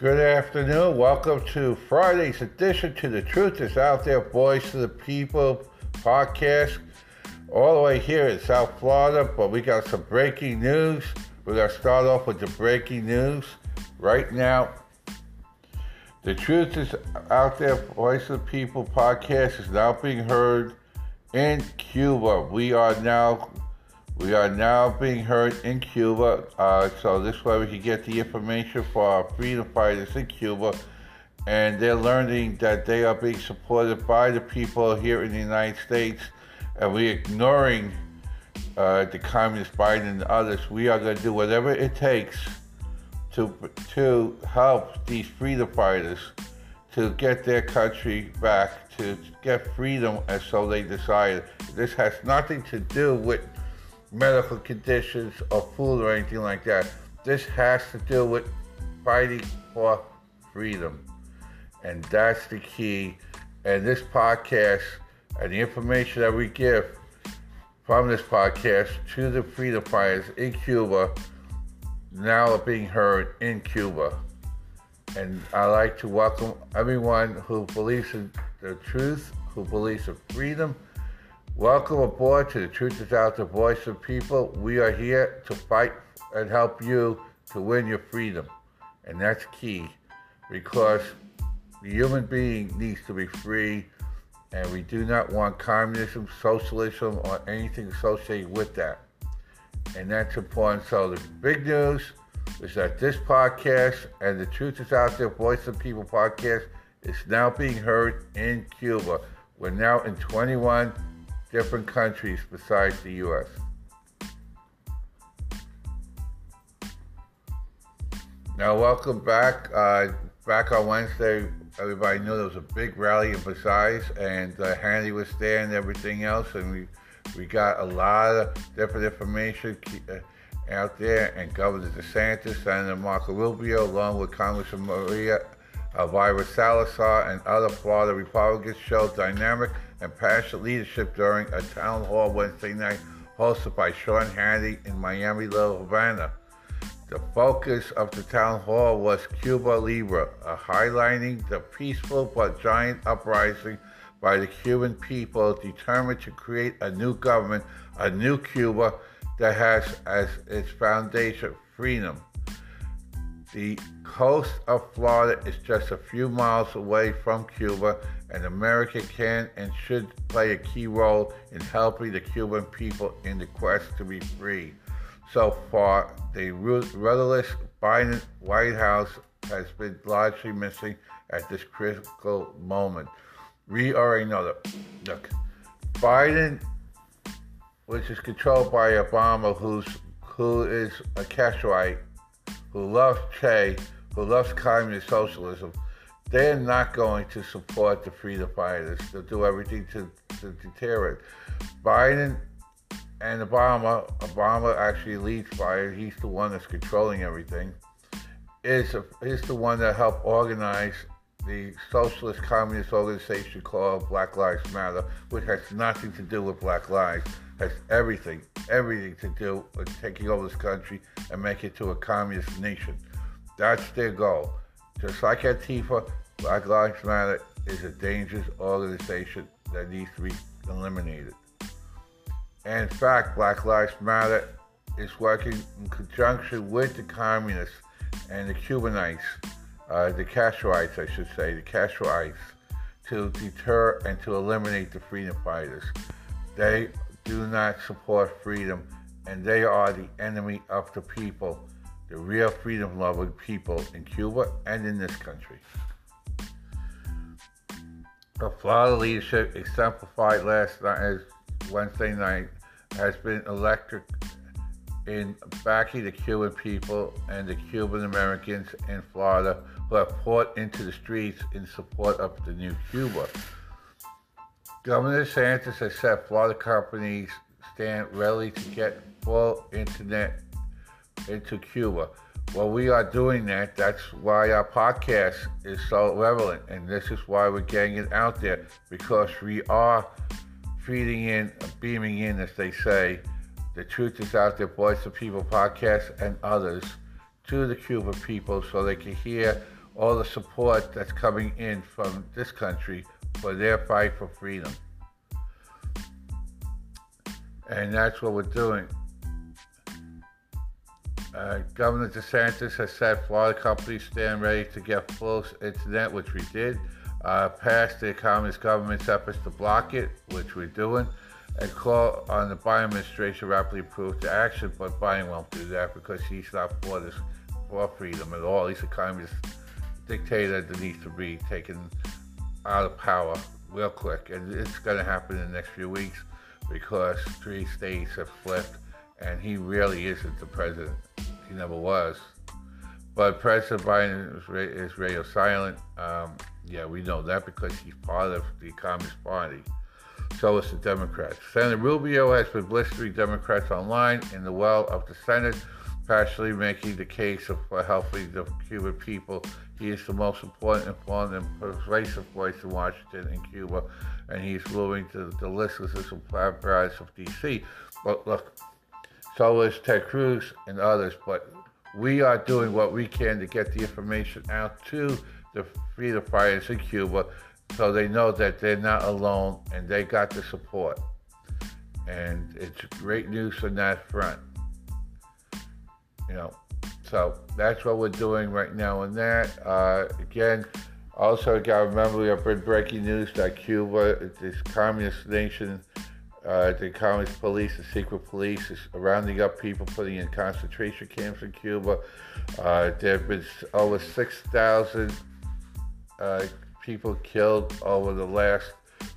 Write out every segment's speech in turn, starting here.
Good afternoon. Welcome to Friday's edition to The Truth is Out There, Voice of the People podcast. All the way here in South Florida, but we got some breaking news. We're going to start off with the breaking news. Right now, The Truth is Out There, Voice of the People podcast is now being heard in Cuba. We are now we are now being heard in Cuba, uh, so this way we can get the information for our freedom fighters in Cuba, and they're learning that they are being supported by the people here in the United States, and we're ignoring uh, the communist Biden and others. We are going to do whatever it takes to to help these freedom fighters to get their country back, to get freedom, as so they desire. This has nothing to do with medical conditions or food or anything like that. This has to do with fighting for freedom. And that's the key. And this podcast and the information that we give from this podcast to the freedom fighters in Cuba now are being heard in Cuba. And I like to welcome everyone who believes in the truth, who believes in freedom, Welcome aboard to the Truth is Out, the voice of people. We are here to fight and help you to win your freedom. And that's key because the human being needs to be free and we do not want communism, socialism, or anything associated with that. And that's important. So the big news is that this podcast and the Truth is Out There Voice of People podcast is now being heard in Cuba. We're now in 21 different countries besides the U.S. Now, welcome back. Uh, back on Wednesday, everybody knew there was a big rally in Versailles, and uh, was there and everything else, and we we got a lot of different information uh, out there. And Governor DeSantis, Senator Marco Rubio, along with Congressman Maria Elvira Salazar, and other Florida Republicans, showed dynamic and passionate leadership during a town hall Wednesday night hosted by Sean Hannity in Miami, Little Havana. The focus of the town hall was Cuba Libre, highlighting the peaceful but giant uprising by the Cuban people determined to create a new government, a new Cuba that has as its foundation freedom. The coast of Florida is just a few miles away from Cuba and America can and should play a key role in helping the Cuban people in the quest to be free. So far, the rudderless Biden White House has been largely missing at this critical moment. We already know that. Look, Biden, which is controlled by Obama, who's who is a Castroite, who loves Che, who loves communist socialism, they're not going to support the freedom fighters. They'll do everything to, to deter it. Biden and Obama, Obama actually leads fire. He's the one that's controlling everything. Is is the one that helped organize the socialist communist organization called Black Lives Matter, which has nothing to do with Black Lives, has everything, everything to do with taking over this country and make it to a communist nation. That's their goal. Just like Antifa, Black Lives Matter is a dangerous organization that needs to be eliminated. And in fact, Black Lives Matter is working in conjunction with the communists and the Cubanites, uh, the Castroites, I should say, the Castroites, to deter and to eliminate the freedom fighters. They do not support freedom, and they are the enemy of the people, the real freedom loving people in Cuba and in this country. The Florida leadership exemplified last night, Wednesday night, has been electric in backing the Cuban people and the Cuban Americans in Florida who have poured into the streets in support of the new Cuba. Governor DeSantis has said Florida companies stand ready to get full internet into Cuba. Well, we are doing that. That's why our podcast is so relevant, and this is why we're getting it out there because we are feeding in, beaming in, as they say, the truth is out there, Voice of People podcast and others to the Cuban people so they can hear all the support that's coming in from this country for their fight for freedom. And that's what we're doing. Uh, Governor DeSantis has said Florida companies stand ready to get full internet, which we did. Uh, passed the communist government's efforts to block it, which we're doing, and call on the Biden administration rapidly prove to action. But Biden won't do that because he's not for this for freedom at all. He's a communist dictator that needs to be taken out of power real quick, and it's going to happen in the next few weeks because three states have flipped, and he really isn't the president. He never was. But President Biden is, radio silent. Um, yeah, we know that because he's part of the Communist Party. So is the Democrats. Senator Rubio has been blistering Democrats online in the well of the Senate, partially making the case for helping the Cuban people. He is the most important, informed, and persuasive voice in Washington and Cuba, and he's moving to the listlessness of apparatus of D.C. But look, so is Ted Cruz and others, but we are doing what we can to get the information out to the freedom fighters in Cuba so they know that they're not alone and they got the support. And it's great news on that front. You know, so that's what we're doing right now in that. Uh, again, also got to remember we have been breaking news that Cuba, this communist nation, uh, the communist police, the secret police, is rounding up people, putting in concentration camps in Cuba. Uh, there have been over 6,000 uh, people killed over the last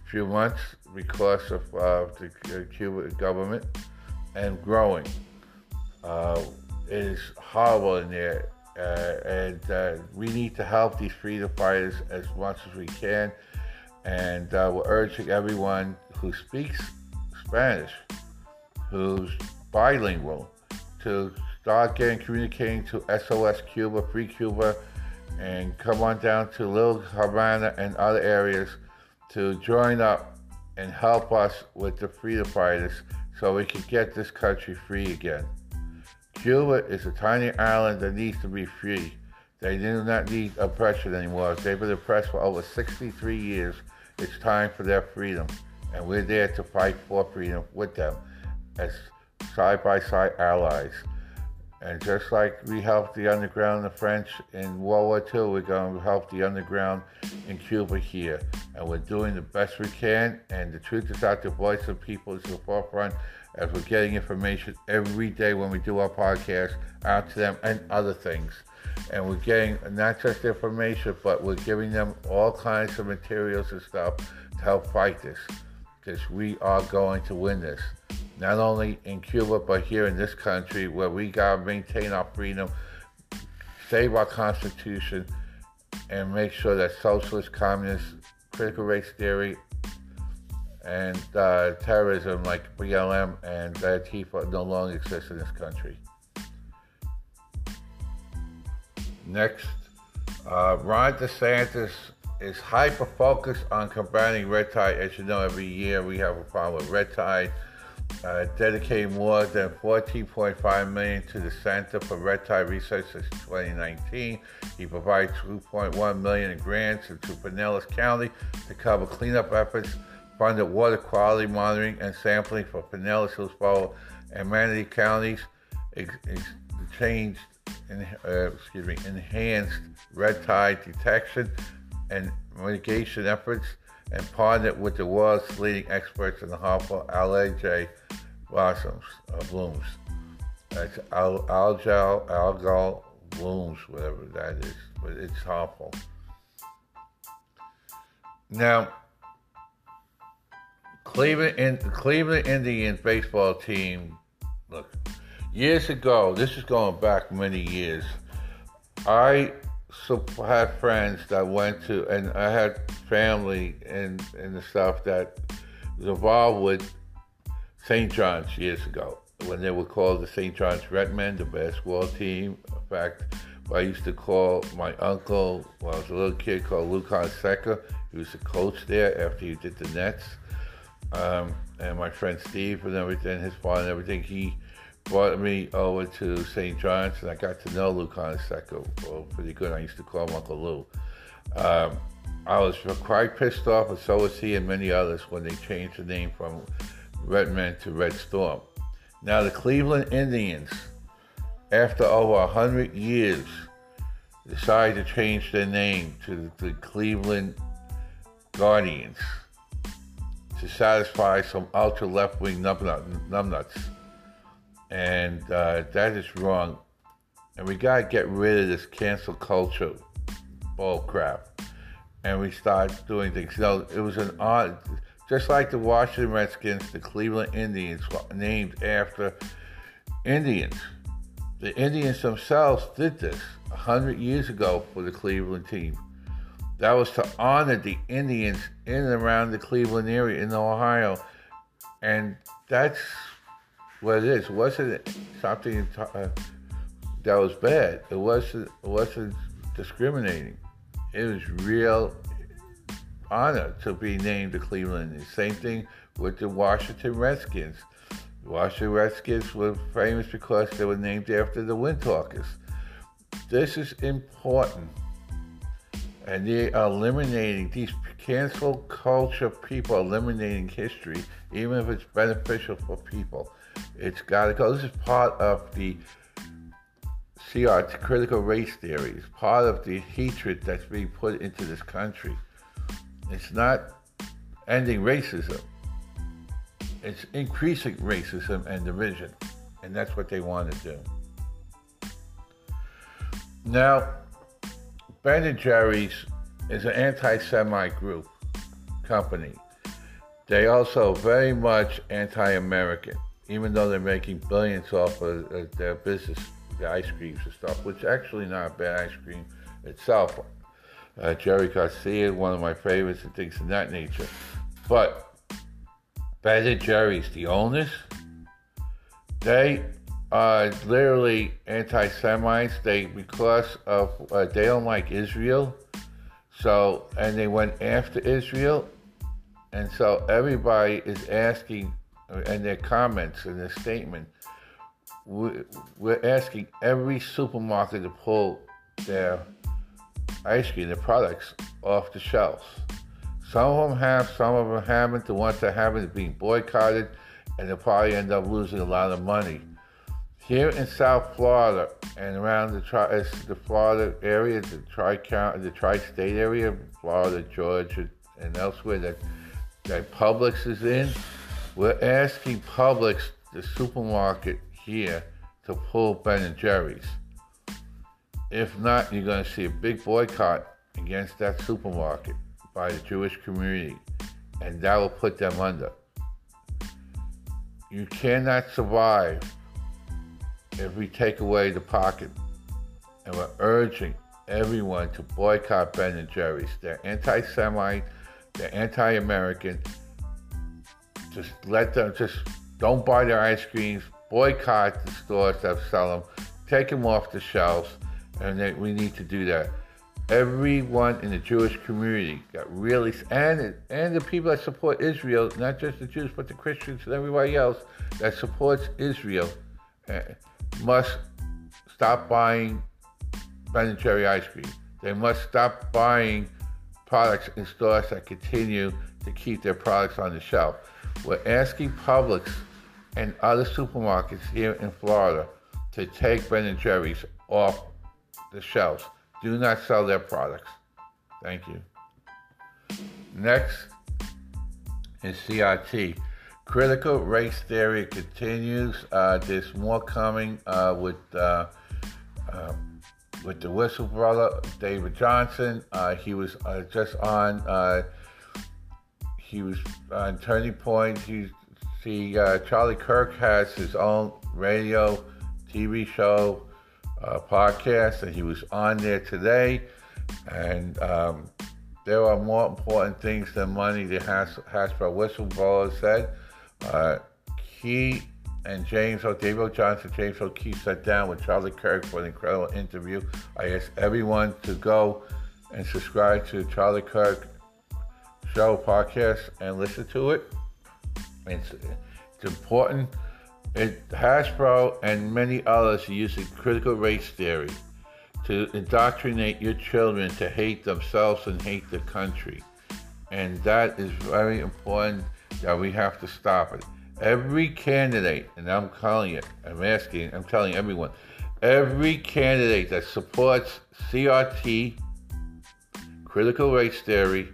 few months because of uh, the uh, Cuban government and growing. Uh, is horrible in there, uh, and uh, we need to help these freedom fighters as much as we can. And we're urging everyone who speaks Spanish, who's bilingual, to start getting communicating to SOS Cuba, Free Cuba, and come on down to Little Havana and other areas to join up and help us with the freedom fighters so we can get this country free again. Cuba is a tiny island that needs to be free. They do not need oppression anymore. They've been oppressed for over 63 years. It's time for their freedom. And we're there to fight for freedom with them as side by side allies. And just like we helped the underground, the French in World War II, we're going to help the underground in Cuba here. And we're doing the best we can. And the truth is out, the voice of people is the forefront as we're getting information every day when we do our podcast out to them and other things. And we're getting not just information, but we're giving them all kinds of materials and stuff to help fight this. Because we are going to win this not only in Cuba, but here in this country where we got to maintain our freedom, save our Constitution, and make sure that socialist, communist, critical race theory, and uh, terrorism like BLM and Antifa no longer exist in this country. Next, uh, Ron DeSantis is hyper focused on combating red tide. As you know, every year we have a problem with red tide uh, dedicating more than 14.5 million to the Center for Red Tide Research since 2019. He provides 2.1 million in grants to Pinellas County to cover cleanup efforts, funded water quality monitoring and sampling for Pinellas, Hillsborough, and Manatee counties. Ex- ex- changed, in, uh, excuse me, enhanced red tide detection and mitigation efforts and partnered with the world's leading experts in the harmful algae blossoms, uh, blooms. That's al- algal, algal blooms, whatever that is, but it's harmful. Now, Cleveland, in, Cleveland Indians baseball team, look, years ago, this is going back many years, I had friends that went to, and I had family and and the stuff that was involved with St. John's years ago when they were called the St. John's Redmen, the basketball team. In fact, I used to call my uncle when I was a little kid called Lou Carnesecca. He was the coach there after he did the Nets. Um, and my friend Steve and everything, his father and everything, he brought me over to St. John's, and I got to know Lou Carnesecca well, pretty good. I used to call him Uncle Lou. Um, I was quite pissed off, and so was he and many others when they changed the name from Redmen to Red Storm. Now, the Cleveland Indians, after over 100 years, decided to change their name to the Cleveland Guardians to satisfy some ultra left wing numbnuts. And uh, that is wrong. And we got to get rid of this cancel culture bull crap. And we start doing things. You know, it was an odd, just like the Washington Redskins, the Cleveland Indians were named after Indians. The Indians themselves did this 100 years ago for the Cleveland team. That was to honor the Indians in and around the Cleveland area in Ohio. And that's what it is. It wasn't something uh, that was bad. It wasn't, it wasn't discriminating. It was real honor to be named the Cleveland Indians. Same thing with the Washington Redskins. The Washington Redskins were famous because they were named after the Windtalkers. This is important and they are eliminating these cancel culture people eliminating history, even if it's beneficial for people. It's got to go. This is part of the CR critical race theory. It's part of the hatred that's being put into this country. It's not ending racism. It's increasing racism and division, and that's what they want to do. Now, Ben and Jerry's is an anti-Semite group company. They also very much anti-American, even though they're making billions off of their business, the ice creams and stuff, which actually not bad ice cream itself. Uh, Jerry Garcia, one of my favorites, and things of that nature. But Ben and Jerry's, the owners, they uh, literally anti-Semites. They because of uh, they don't like Israel, so and they went after Israel, and so everybody is asking, and their comments and their statement, we're asking every supermarket to pull their ice cream, their products off the shelves. Some of them have, some of them haven't. The ones that haven't are being boycotted, and they'll probably end up losing a lot of money. Here in South Florida and around the tri- uh, the Florida area, the tri the tri-state area, Florida, Georgia, and elsewhere that that Publix is in, we're asking Publix, the supermarket here, to pull Ben and Jerry's. If not, you're going to see a big boycott against that supermarket by the Jewish community, and that will put them under. You cannot survive if we take away the pocket and we're urging everyone to boycott Ben and Jerry's. They're anti-Semite, they're anti-American. Just let them, just don't buy their ice creams, boycott the stores that sell them, take them off the shelves, and they, we need to do that. Everyone in the Jewish community got really, and and the people that support Israel, not just the Jews, but the Christians and everybody else that supports Israel. Must stop buying Ben and Jerry ice cream. They must stop buying products in stores that continue to keep their products on the shelf. We're asking Publix and other supermarkets here in Florida to take Ben and Jerry's off the shelves. Do not sell their products. Thank you. Next is CRT. Critical race theory continues. Uh, there's more coming uh, with uh, uh with the whistleblower David Johnson. Uh, he was uh, just on. he was on Turning Point. He, see, Charlie Kirk has his own radio, TV show, podcast, and he was on there today. And um, there are more important things than money. The Hasbro whistleblower said. Uh, he and James O'Davio Johnson, James O'Keefe sat down with Charlie Kirk for an incredible interview. I ask everyone to go and subscribe to Charlie Kirk Show podcast and listen to it. It's, it's important It, Hasbro and many others are using critical race theory to indoctrinate your children to hate themselves and hate the country. And that is very important that we have to stop it. Every candidate, and I'm calling it, I'm asking, I'm telling everyone, every candidate that supports CRT, critical race theory,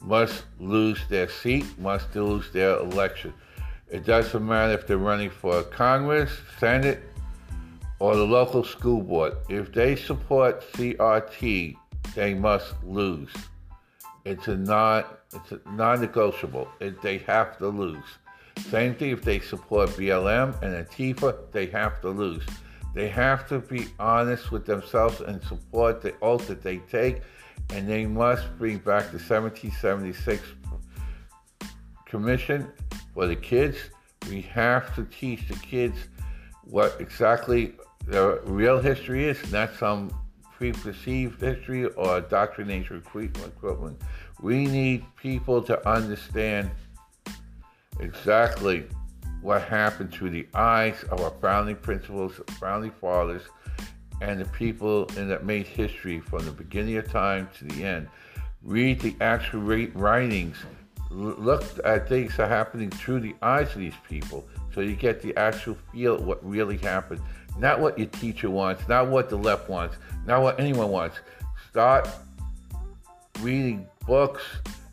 must lose their seat, must lose their election. It doesn't matter if they're running for Congress, Senate, or the local school board. If they support CRT, they must lose. It's a non it's non-negotiable. It, they have to lose. Same thing if they support BLM and Antifa, they have to lose. They have to be honest with themselves and support the oath that they take, and they must bring back the 1776 Commission for the kids. We have to teach the kids what exactly the real history is, not some preperceived history or doctrination equivalent. We need people to understand exactly what happened through the eyes of our founding principles, founding fathers, and the people in that made history from the beginning of time to the end. Read the actual writings. Look at things that are happening through the eyes of these people so you get the actual feel of what really happened. Not what your teacher wants, not what the left wants, not what anyone wants. Start reading books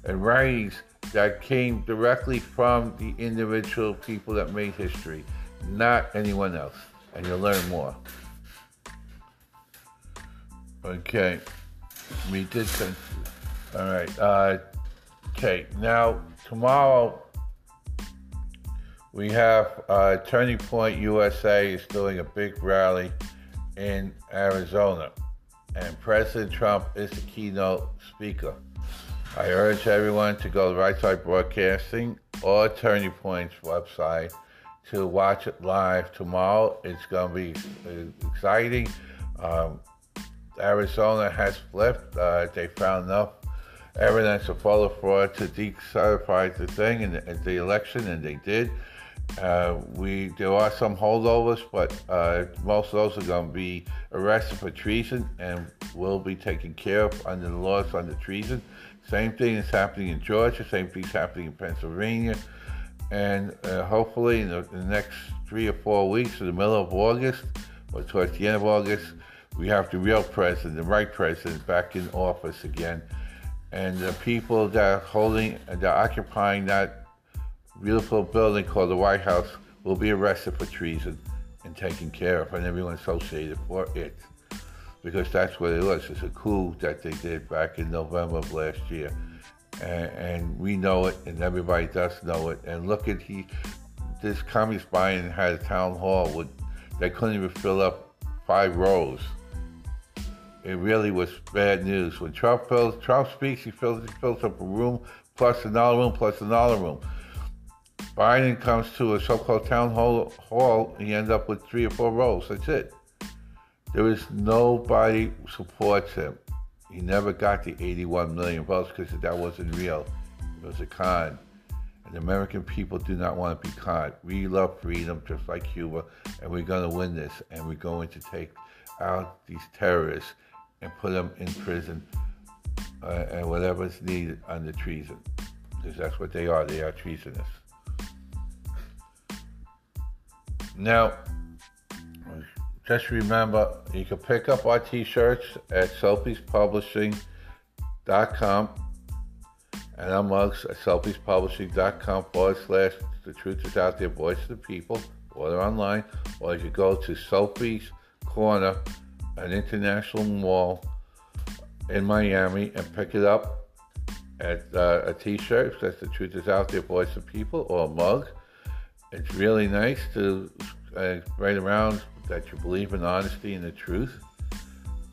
and writings that came directly from the individual people that made history, not anyone else. And you'll learn more. Okay, we did. All right. Uh, okay, now tomorrow we have uh, Turning Point USA is doing a big rally in Arizona, and President Trump is the keynote speaker. I urge everyone to go to Right Side Broadcasting or Turning Point's website to watch it live tomorrow. It's going to be exciting. Um, Arizona has flipped. Uh, they found enough evidence of voter fraud to decertify the thing and the, the election, and they did. Uh, we there are some holdovers, but uh, most of those are going to be arrested for treason and will be taken care of under the laws under treason. Same thing is happening in Georgia. Same thing is happening in Pennsylvania, and uh, hopefully in the, in the, next three or four weeks, in the middle of August or towards the end of August, we have the real president, the right president, back in office again, and the people that are holding, that are occupying that beautiful building called the White House will be arrested for treason and taken care of, and everyone associated for it. Because that's what it was. It's a coup that they did back in November of last year. And, and we know it, and everybody does know it. And look at he, this communist Biden had a town hall with, couldn't even fill up five rows. It really was bad news. When Trump fills, Trump speaks, he fills, he fills up a room plus another room plus another room. Biden comes to a so-called town hall, hall he ends up with three or four rows. That's it. There is nobody supports him. He never got the 81 million votes because that wasn't real. It was a con. And the American people do not want to be conned. We love freedom just like Cuba, and we're going to win this, and we're going to take out these terrorists and put them in prison uh, and whatever is needed under treason. Because that's what they are. They are treasonous. Now, just remember, you can pick up our t-shirts at soapiespublishing.com and our mugs at soapiespublishing.com forward slash the truth is out there, voice of the people, order online, or you go to Soapy's Corner, an international mall in Miami, and pick it up at uh, a t-shirt that's the truth is out there, voice of the people, or a mug. It's really nice to uh, write around that you believe in honesty and the truth.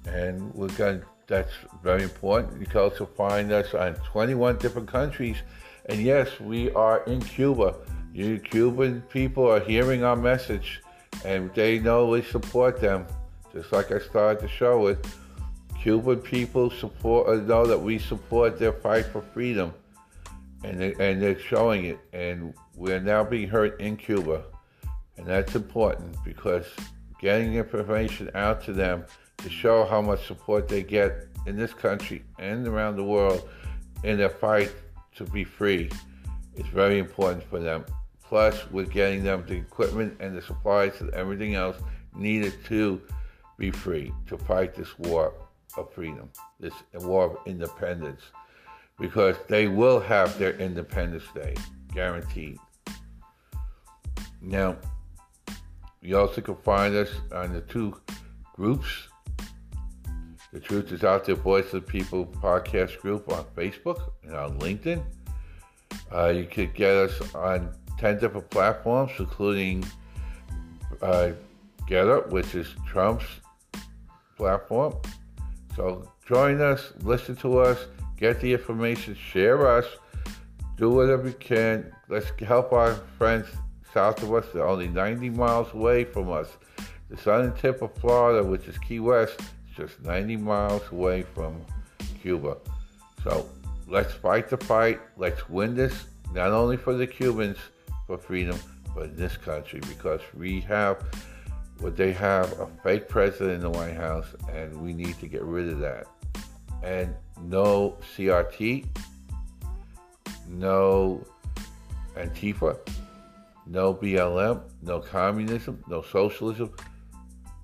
And we're going that's very important. You can also find us on 21 different countries. And yes, we are in Cuba. You Cuban people are hearing our message and they know we support them. Just like I started the show with, Cuban people support uh, know that we support their fight for freedom and they, and they're showing it. And we're now being heard in Cuba, And that's important because getting information out to them to show how much support they get in this country and around the world in their fight to be free is very important for them. Plus, with getting them the equipment and the supplies and everything else needed to be free to fight this war of freedom, this war of independence, because they will have their Independence Day guaranteed. Now, you also can find us on the two groups. The Truth is Out There Voice of the People podcast group on Facebook and on LinkedIn. Uh, you could get us on 10 different platforms, including uh, GETTR, which is Trump's platform. So join us, listen to us, get the information, share us, do whatever you can. Let's help our friends south of us. They're only 90 miles away from us. The southern tip of Florida, which is Key West, is just 90 miles away from Cuba. So let's fight the fight. Let's win this, not only for the Cubans for freedom, but in this country because we have what they have a fake president in the White House, and we need to get rid of that. And no CRT, no Antifa, no BLM, no communism, no socialism.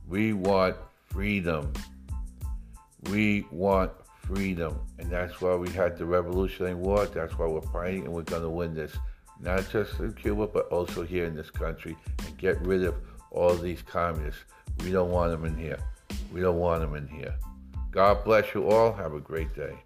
We want freedom. We want freedom. And that's why we had the Revolutionary War. That's why we're fighting and we're going to win this. Not just in Cuba, but also here in this country and get rid of all these communists. We don't want them in here. We don't want them in here. God bless you all. Have a great day.